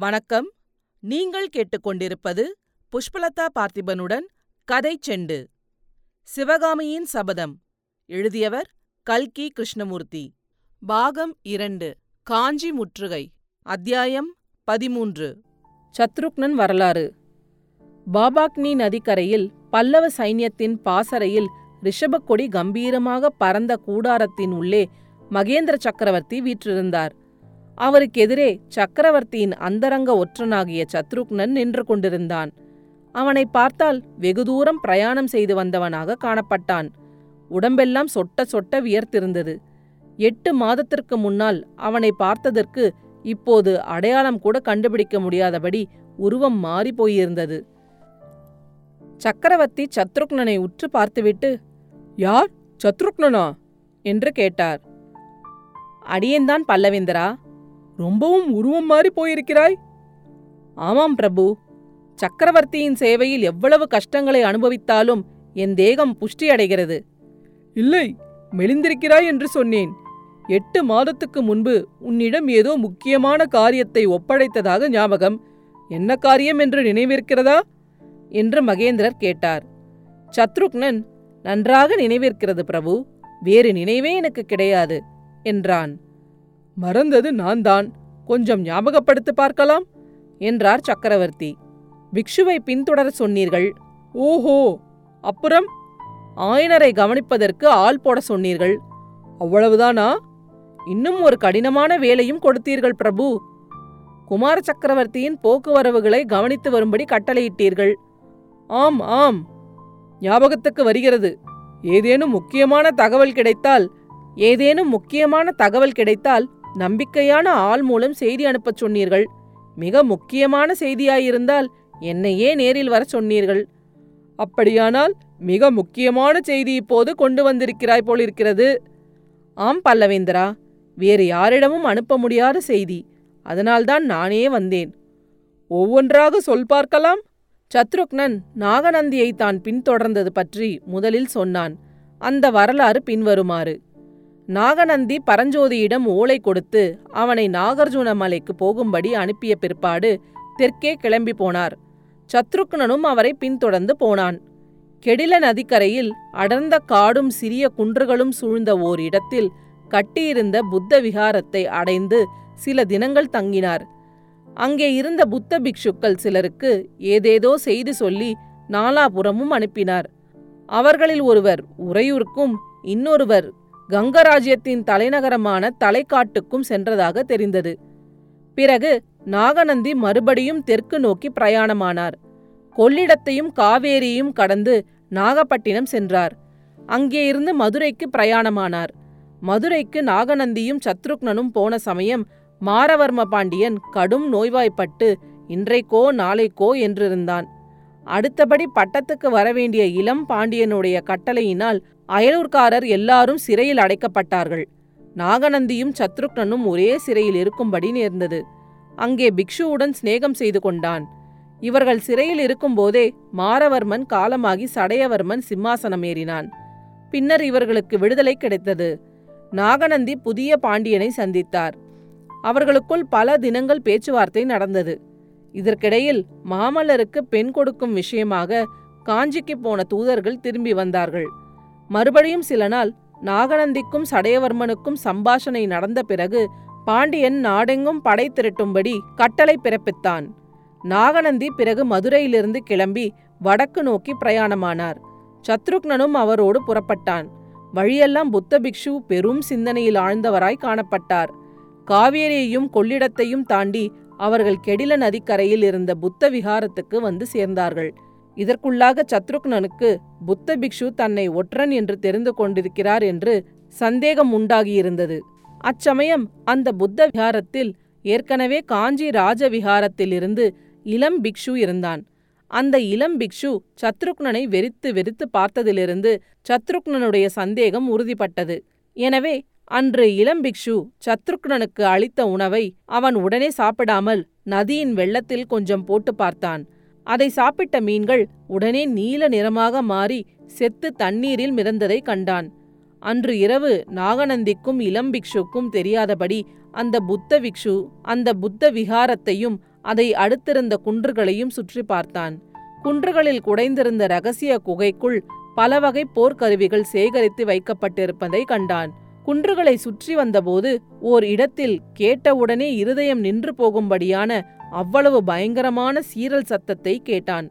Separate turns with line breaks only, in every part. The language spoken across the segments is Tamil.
வணக்கம். நீங்கள் கேட்டுக்கொண்டிருப்பது புஷ்பலதா பார்த்திபனுடன் கதை செண்டு. சிவகாமியின் சபதம். எழுதியவர் கல்கி கிருஷ்ணமூர்த்தி. பாகம் இரண்டு காஞ்சி முற்றுகை. அத்தியாயம் பதிமூன்று. சத்ருக்னன் வரலாறு. பாபாக்னி நதிக்கரையில் பல்லவ சைன்யத்தின் பாசறையில் ரிஷபக்கொடி கம்பீரமாக பறந்த கூடாரத்தின் உள்ளே மகேந்திர சக்கரவர்த்தி வீற்றிருந்தார். அவருக்கெதிரே சக்கரவர்த்தியின் அந்தரங்க ஒற்றனாகிய சத்ருக்னன் நின்று கொண்டிருந்தான். அவனை பார்த்தால் வெகு தூரம் பிரயாணம் செய்து வந்தவனாக காணப்பட்டான். உடம்பெல்லாம் சொட்ட சொட்ட வியர்த்திருந்தது. எட்டு மாதத்திற்கு முன்னால் அவனை பார்த்ததற்கு இப்போது அடையாளம் கூட கண்டுபிடிக்க முடியாதபடி உருவம் மாறி போயிருந்தது. சக்கரவர்த்தி சத்ருக்னனை உற்று பார்த்துவிட்டு யார்? சத்ருக்னனா? என்று கேட்டார். அடியேன்தான் பல்லவேந்திரா? ரொம்பவும் உருவம் மாறி போயிருக்கிறாய்? ஆமாம் பிரபு. சக்கரவர்த்தியின் சேவையில் எவ்வளவு கஷ்டங்களை அனுபவித்தாலும் என் தேகம் புஷ்டியடைகிறது இல்லை மெலிந்திருக்கிறாய் என்று சொன்னேன். எட்டு மாதத்துக்கு முன்பு உன்னிடம் ஏதோ முக்கியமான காரியத்தை ஒப்படைத்ததாக ஞாபகம். என்ன காரியம் என்று நினைவிருக்கிறதா? என்று மகேந்திரர் கேட்டார். சத்ருக்னன் நன்றாக நினைவிருக்கிறது பிரபு. வேறு நினைவே எனக்கு கிடையாது என்றான். மறந்தது நான் தான் கொஞ்சம் ஞாபகப்படுத்தி பார்க்கலாம் என்றார் சக்கரவர்த்தி. பிக்ஷுவை பின்தொடர சொன்னீர்கள். ஓஹோ! அப்புறம்? ஆயனரை கவனிப்பதற்கு ஆள் போட சொன்னீர்கள். அவ்வளவுதானா? இன்னும் ஒரு கடினமான வேலையும் கொடுத்தீர்கள் பிரபு. குமார சக்கரவர்த்தியின் போக்குவரவுகளை கவனித்து வரும்படி கட்டளையிட்டீர்கள். ஆம் ஆம். ஞாபகத்துக்கு வருகிறது. ஏதேனும் முக்கியமான தகவல் கிடைத்தால் ஏதேனும் முக்கியமான தகவல் கிடைத்தால் நம்பிக்கையான ஆள் மூலம் செய்தி அனுப்பச் சொன்னீர்கள். மிக முக்கியமான செய்தியாயிருந்தால் என்னையே நேரில் வர சொன்னீர்கள். அப்படியானால் மிக முக்கியமான செய்தி இப்போது கொண்டு வந்திருக்கிறாய் போலிருக்கிறது. ஆம் பல்லவேந்திரா வேறு யாரிடமும் அனுப்ப முடியாத செய்தி. அதனால்தான் நானே வந்தேன். ஒவ்வொன்றாக சொல் பார்க்கலாம். சத்ருக்னன் நாகநந்தியை தான் பின்தொடர்ந்தது பற்றி முதலில் சொன்னான். அந்த வரலாறு பின்வருமாறு. நாகநந்தி பரஞ்சோதியிடம் ஓலை கொடுத்து அவனை நாகார்ஜுன மலைக்கு போகும்படி அனுப்பிய பிற்பாடு தெற்கே கிளம்பி போனார். சத்ருக்னனும் அவரை பின்தொடர்ந்து போனான். கெடில நதிக்கரையில் அடர்ந்த காடும் சிறிய குன்றுகளும் சூழ்ந்த ஓர் இடத்தில் கட்டியிருந்த புத்த விகாரத்தை அடைந்து சில தினங்கள் தங்கினார். அங்கே இருந்த புத்த பிக்ஷுக்கள் சிலருக்கு ஏதேதோ செய்தி சொல்லி நாலாபுரமும் அனுப்பினார். அவர்களில் ஒருவர் உறையூருக்கும் இன்னொருவர் கங்கராஜ்யத்தின் தலைநகரமான தலைக்காட்டுக்கும் சென்றதாக தெரிந்தது. பிறகு நாகநந்தி மறுபடியும் தெற்கு நோக்கி பிரயாணமானார். கொள்ளிடத்தையும் காவேரியையும் கடந்து நாகப்பட்டினம் சென்றார். அங்கே இருந்து மதுரைக்கு பிரயாணமானார். மதுரைக்கு நாகநந்தியும் சத்ருக்னனும் போன சமயம் மாரவர்ம பாண்டியன் கடும் நோய்வாய்ப்பட்டு இன்றைக்கோ நாளைக்கோ என்றிருந்தான். அடுத்தபடி பட்டத்துக்கு வரவேண்டிய இளம் பாண்டியனுடைய கட்டளையினால் அயலூர்காரர் எல்லாரும் சிறையில் அடைக்கப்பட்டார்கள். நாகநந்தியும் சத்ருக்னனும் ஒரே சிறையில் இருக்கும்படி நேர்ந்தது. அங்கே பிக்ஷுவுடன் சிநேகம் செய்து கொண்டான். இவர்கள் சிறையில் இருக்கும்போதே மாரவர்மன் காலமாகி சடையவர்மன் சிம்மாசனம் ஏறினான். பின்னர் இவர்களுக்கு விடுதலை கிடைத்தது. நாகநந்தி புதிய பாண்டியனை சந்தித்தார். அவர்களுக்குள் பல தினங்கள் பேச்சுவார்த்தை நடந்தது. இதற்கிடையில் மாமல்லருக்கு பெண் கொடுக்கும் விஷயமாக காஞ்சிக்கு போன தூதர்கள் திரும்பி வந்தார்கள். மறுபடியும் சில நாள் நாகநந்திக்கும் சடையவர்மனுக்கும் சம்பாஷணை நடந்த பிறகு பாண்டியன் நாடெங்கும் படை திரட்டும்படி கட்டளை பிறப்பித்தான். நாகநந்தி பிறகு மதுரையிலிருந்து கிளம்பி வடக்கு நோக்கி பிரயாணமானார். சத்ருக்னனும் அவரோடு புறப்பட்டான். வழியெல்லாம் புத்த பிக்ஷு பெரும் சிந்தனையில் ஆழ்ந்தவராய் காணப்பட்டார். காவேரியையும் கொள்ளிடத்தையும் தாண்டி அவர்கள் கெடில நதிக்கரையில் இருந்த புத்த விகாரத்துக்கு வந்து சேர்ந்தார்கள். இதற்குள்ளாக சத்ருக்னனுக்கு புத்த பிக்ஷு தன்னை ஒற்றன் என்று தெரிந்து கொண்டிருக்கிறார் என்று சந்தேகம் உண்டாகியிருந்தது. அச்சமயம் அந்த புத்த விகாரத்தில் ஏற்கனவே காஞ்சி ராஜவிகாரத்திலிருந்து இளம் பிக்ஷு இருந்தான். அந்த இளம் பிக்ஷு சத்ருக்னனை வெறித்து வெறித்து பார்த்ததிலிருந்து சத்ருக்னனுடைய சந்தேகம் உறுதிப்பட்டது. எனவே அன்று இளம்பிக்ஷு சத்ருக்னனுக்கு அளித்த உணவை அவன் உடனே சாப்பிடாமல் நதியின் வெள்ளத்தில் கொஞ்சம் போட்டு பார்த்தான். அதை சாப்பிட்ட மீன்கள் உடனே நீல நிறமாக மாறி செத்து தண்ணீரில் மிதந்ததை கண்டான். அன்று இரவு நாகநந்திக்கும் இளம்பிக்ஷுக்கும் தெரியாதபடி அந்த புத்த பிக்ஷு அந்த புத்த விகாரத்தையும் அதை அடுத்திருந்த குன்றுகளையும் சுற்றி பார்த்தான். குன்றுகளில் குடைந்திருந்த ரகசிய குகைக்குள் பல வகை போர்க்கருவிகள் சேகரித்து வைக்கப்பட்டிருப்பதை கண்டான். குன்றுகளை சுற்றி வந்தபோது ஓர் இடத்தில் கேட்டவுடனே இருதயம் நின்று போகும்படியான அவ்வளவு பயங்கரமான சீரல் சத்தத்தை கேட்டான்.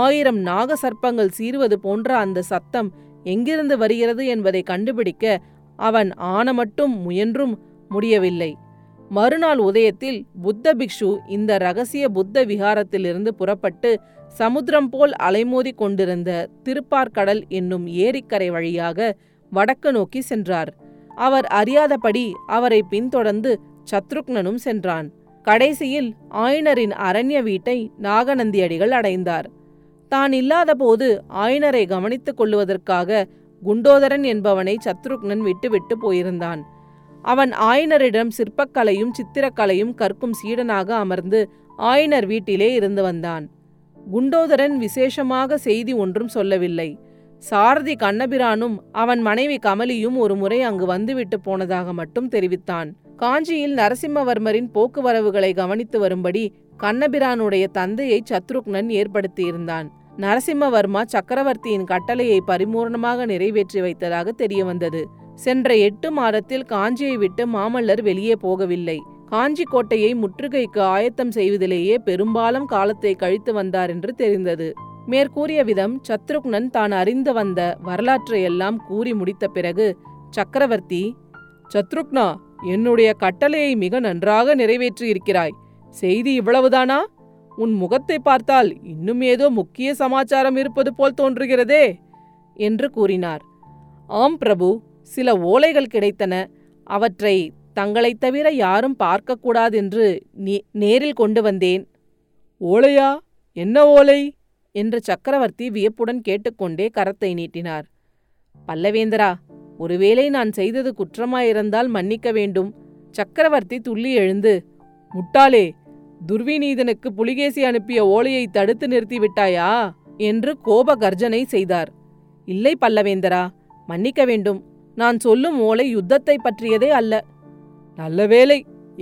ஆயிரம் நாக சர்ப்பங்கள் சீறுவது போன்ற அந்த சத்தம் எங்கிருந்து வருகிறது என்பதை கண்டுபிடிக்க அவன் ஆன மட்டும் முயன்றும் முடியவில்லை. மறுநாள் உதயத்தில் புத்த பிக்ஷு இந்த ரகசிய புத்த விகாரத்திலிருந்து புறப்பட்டு சமுத்திரம் போல் அலைமோதி கொண்டிருந்த திருப்பார்கடல் என்னும் ஏரிக்கரை வழியாக வடக்கு நோக்கி சென்றார். அவர் அறியாதபடி அவரை பின்தொடர்ந்து சத்ருக்னனும் சென்றான். கடைசியில் ஆயனரின் அரண்ய வீட்டை நாகநந்தியடிகள் அடைந்தார். தான் இல்லாதபோது ஆயனரை கவனித்துக் கொள்ளுவதற்காக குண்டோதரன் என்பவனை சத்ருக்னன் விட்டுவிட்டு போயிருந்தான். அவன் ஆயனரிடம் சிற்பக்கலையும் சித்திரக்கலையும் கற்கும் சீடனாக அமர்ந்து ஆயனர் வீட்டிலே இருந்து வந்தான். குண்டோதரன் விசேஷமாக செய்தி ஒன்றும் சொல்லவில்லை. சாரதி கண்ணபிரானும் அவன் மனைவி கமலியும் ஒரு முறை அங்கு வந்துவிட்டு போனதாக மட்டும் தெரிவித்தான். காஞ்சியில் நரசிம்மவர்மரின் போக்குவரவுகளை கவனித்து வரும்படி கண்ணபிரானுடைய தந்தையை சத்ருக்னன் ஏற்படுத்தியிருந்தான். நரசிம்மவர்மா சக்கரவர்த்தியின் கட்டளையை பரிபூர்ணமாக நிறைவேற்றி வைத்ததாக தெரியவந்தது. சென்ற எட்டு மாதத்தில் காஞ்சியை விட்டு மாமல்லர் வெளியே போகவில்லை. காஞ்சி கோட்டையை முற்றுகைக்கு ஆயத்தம் செய்வதிலேயே பெரும்பாலும் காலத்தை கழித்து வந்தார் என்று தெரிந்தது. மேற்கூறிய விதம் சத்ருக்னன் தான் அறிந்து வந்த வரலாற்றையெல்லாம் கூறி முடித்த பிறகு சக்கரவர்த்தி சத்ருக்னா என்னுடைய கட்டளையை மிக நன்றாக நிறைவேற்றியிருக்கிறாய். செய்தி இவ்வளவுதானா? உன் முகத்தை பார்த்தால் இன்னும் ஏதோ முக்கிய சமாச்சாரம் இருப்பது போல் தோன்றுகிறதே என்று கூறினார். ஆம் பிரபு சில ஓலைகள் கிடைத்தன. அவற்றை தங்களைத் தவிர யாரும் பார்க்கக்கூடாதென்று நேரில் கொண்டு வந்தேன். ஓலையா? என்ன ஓலை? என்று சக்கரவர்த்தி வியப்புடன் கேட்டுக்கொண்டே கரத்தை நீட்டினார். பல்லவேந்தரா ஒருவேளை நான் செய்தது குற்றமாயிருந்தால் மன்னிக்க வேண்டும். சக்கரவர்த்தி துள்ளி எழுந்து முட்டாளே துர்விநீதனுக்கு புலிகேசி அனுப்பிய ஓலையை தடுத்து நிறுத்திவிட்டாயா? என்று கோப கர்ஜனை செய்தார். இல்லை பல்லவேந்தரா மன்னிக்க வேண்டும். நான் சொல்லும் ஓலை யுத்தத்தை பற்றியதே அல்ல. நல்ல வேலை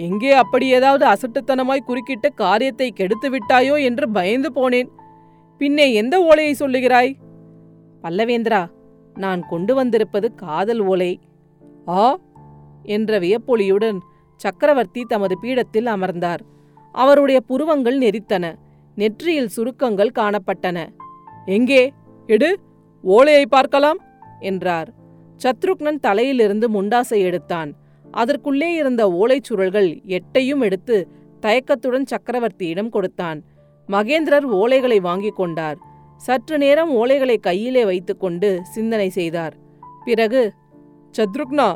எங்கே அப்படி ஏதாவது அசட்டுத்தனமாய் குறுக்கிட்டு காரியத்தை கெடுத்து விட்டாயோ என்று பயந்து போனேன். பின்னே எந்த ஓலையை சொல்லுகிறாய்? பல்லவேந்திரா நான் கொண்டு வந்திருப்பது காதல் ஓலை. ஆ? என்ற வியப்பொலியுடன் சக்கரவர்த்தி தமது பீடத்தில் அமர்ந்தார். அவருடைய புருவங்கள் நெறித்தன. நெற்றியில் சுருக்கங்கள் காணப்பட்டன. எங்கே? எடு ஓலையை பார்க்கலாம் என்றார். சத்ருக்னன் தலையிலிருந்து முண்டாசை எடுத்தான். அதற்குள்ளே இருந்த ஓலைச் சுருள்கள் எட்டையும் எடுத்து தயக்கத்துடன் சக்கரவர்த்தியிடம் கொடுத்தான். மகேந்திரர் ஓலைகளை வாங்கிக் கொண்டார். சற்று நேரம் ஓலைகளை கையிலே வைத்துக்கொண்டு சிந்தனை செய்தார். பிறகு சத்ருக்னா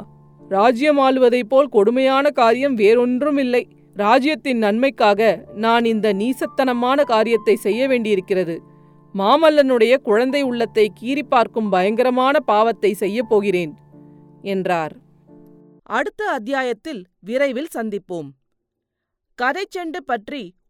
ராஜ்யம் ஆளுவதைப் போல் கொடுமையான காரியம் வேறொன்றும் இல்லை. ராஜ்யத்தின் நன்மைக்காக நான் இந்த நீசத்தனமான காரியத்தை செய்ய வேண்டியிருக்கிறது. மாமல்லனுடைய குழந்தை உள்ளத்தை கீறி பார்க்கும் பயங்கரமான பாவத்தை செய்யப் போகிறேன் என்றார். அடுத்த அத்தியாயத்தில் விரைவில் சந்திப்போம். கதைச்செண்டு பற்றி